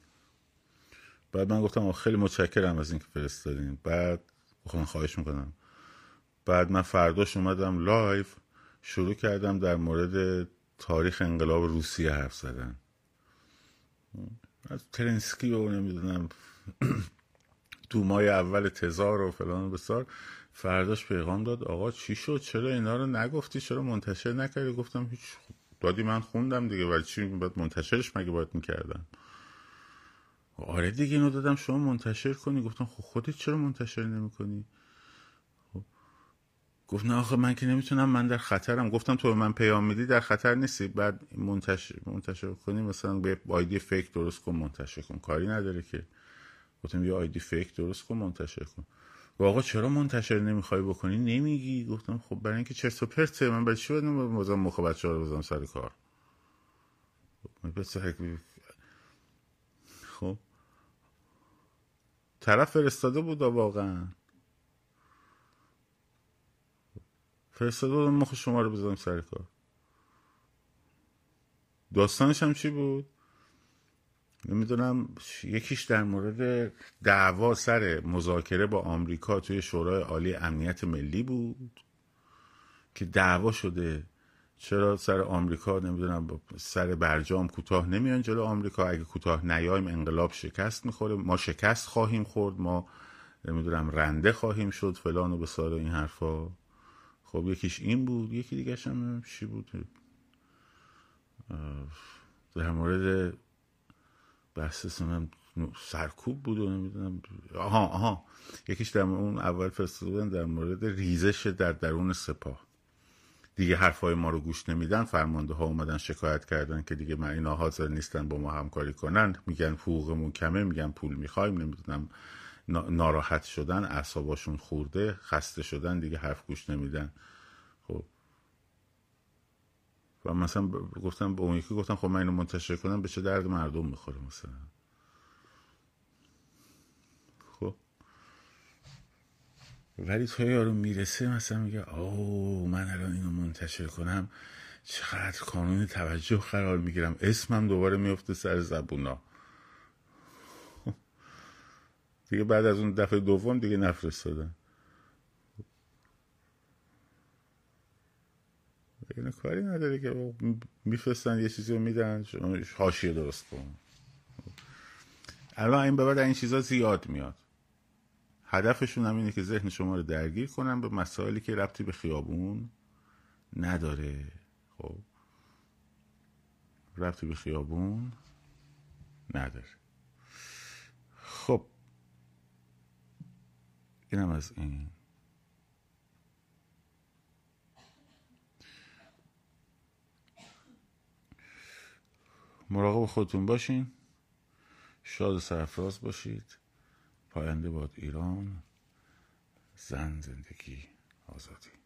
بعد من گفتم خیلی متشکرم از اینکه فرستادین. بعد بخوام خواهش می‌کنم. بعد من فرداش اومدم live. شروع کردم در مورد تاریخ انقلاب روسیه حرف زدن. از کرنسکی و نمی‌دونم. دومای اول تزار و فلان و بسار فرداش پیغام داد. آقا چی شد؟ چرا اینا رو نگفتی؟ چرا منتشر نکردی؟ گفتم هیچ دادی من خوندم دیگه. ولی چی باید منتشرش مگه باید می‌کردن؟ آره دیگه اینو دادم. شما منتشر کنی. گفتم خب خودت چرا منتشر نمی‌کنی. گفت نه آخه من که نمی‌تونم من در خطرم. گفتم تو به من پیام میدی در خطر نیستی. بعد منتشر منتشر کنی مثلا به آیدی فیک درست کن منتشر کن. کاری نداره که. گفتم یه آیدی فیک درست کن منتشر کن. و آقا چرا منتشر نمی‌خوای بکنی؟ نمیگی. گفتم خب برای اینکه چرت و پرته. من برای چی باید بازم مخ بچه رو بزنم سر کار؟ خب. طرف فرستاده بود واقعا. فرستاده بود مخ شما رو بزنم سر کار. داستانش هم چی بود؟ نمی‌دونم یکیش در مورد دعوا سر مذاکره با آمریکا توی شورای عالی امنیت ملی بود که دعوا شده. چرا سر آمریکا؟ نمی‌دونم سر برجام کوتاه نمیان جلو آمریکا. اگه کوتاه نیایم انقلاب شکست می‌خوره. ما شکست خواهیم خورد ما نمی‌دونم رنده خواهیم شد فلان و بسار این حرفا. خب یکیش این بود یکی دیگه هم چی بود. در مورد بحث سرکوب بود و نمی‌دونم. آها آها. یکیش در اون اول فرستادن در مورد ریزش در درون سپاه. دیگه حرفای ما رو گوش نمیدن فرمانده ها اومدن شکایت کردن که دیگه من اینا حاضر نیستن با ما همکاری کنن. میگن حقوقمون کمه میگن پول می‌خوایم نمی‌دونم. ناراحت شدن اعصاباشون خورده خسته شدن دیگه حرف گوش نمیدن. خب. و مثلا گفتم به اون یکی گفتم خب من اینو منتشر کنم به چه درد مردم می‌خوره مثلا. خب. ولی تو یارو می‌رسه مثلا میگه او من الان اینو منتشر کنم چقدر کانون توجه قرار می‌گیرم اسمم دوباره میفته سر زبونا. دیگه بعد از اون دفعه دوم دیگه نفرستادن. اینو کاری نداره که میفرستن یه چیزی رو میدن حاشیه درست کن الان این به بعد این چیزا زیاد میاد. هدفشون هم اینه که ذهن شما رو درگیر کنن به مسائلی که ربطی به خیابون نداره. خب ربطی به خیابون نداره. خب اینم از این مراقب خودتون باشین. شاد و سرفراز باشید. پاینده باد ایران. زن زندگی آزادی.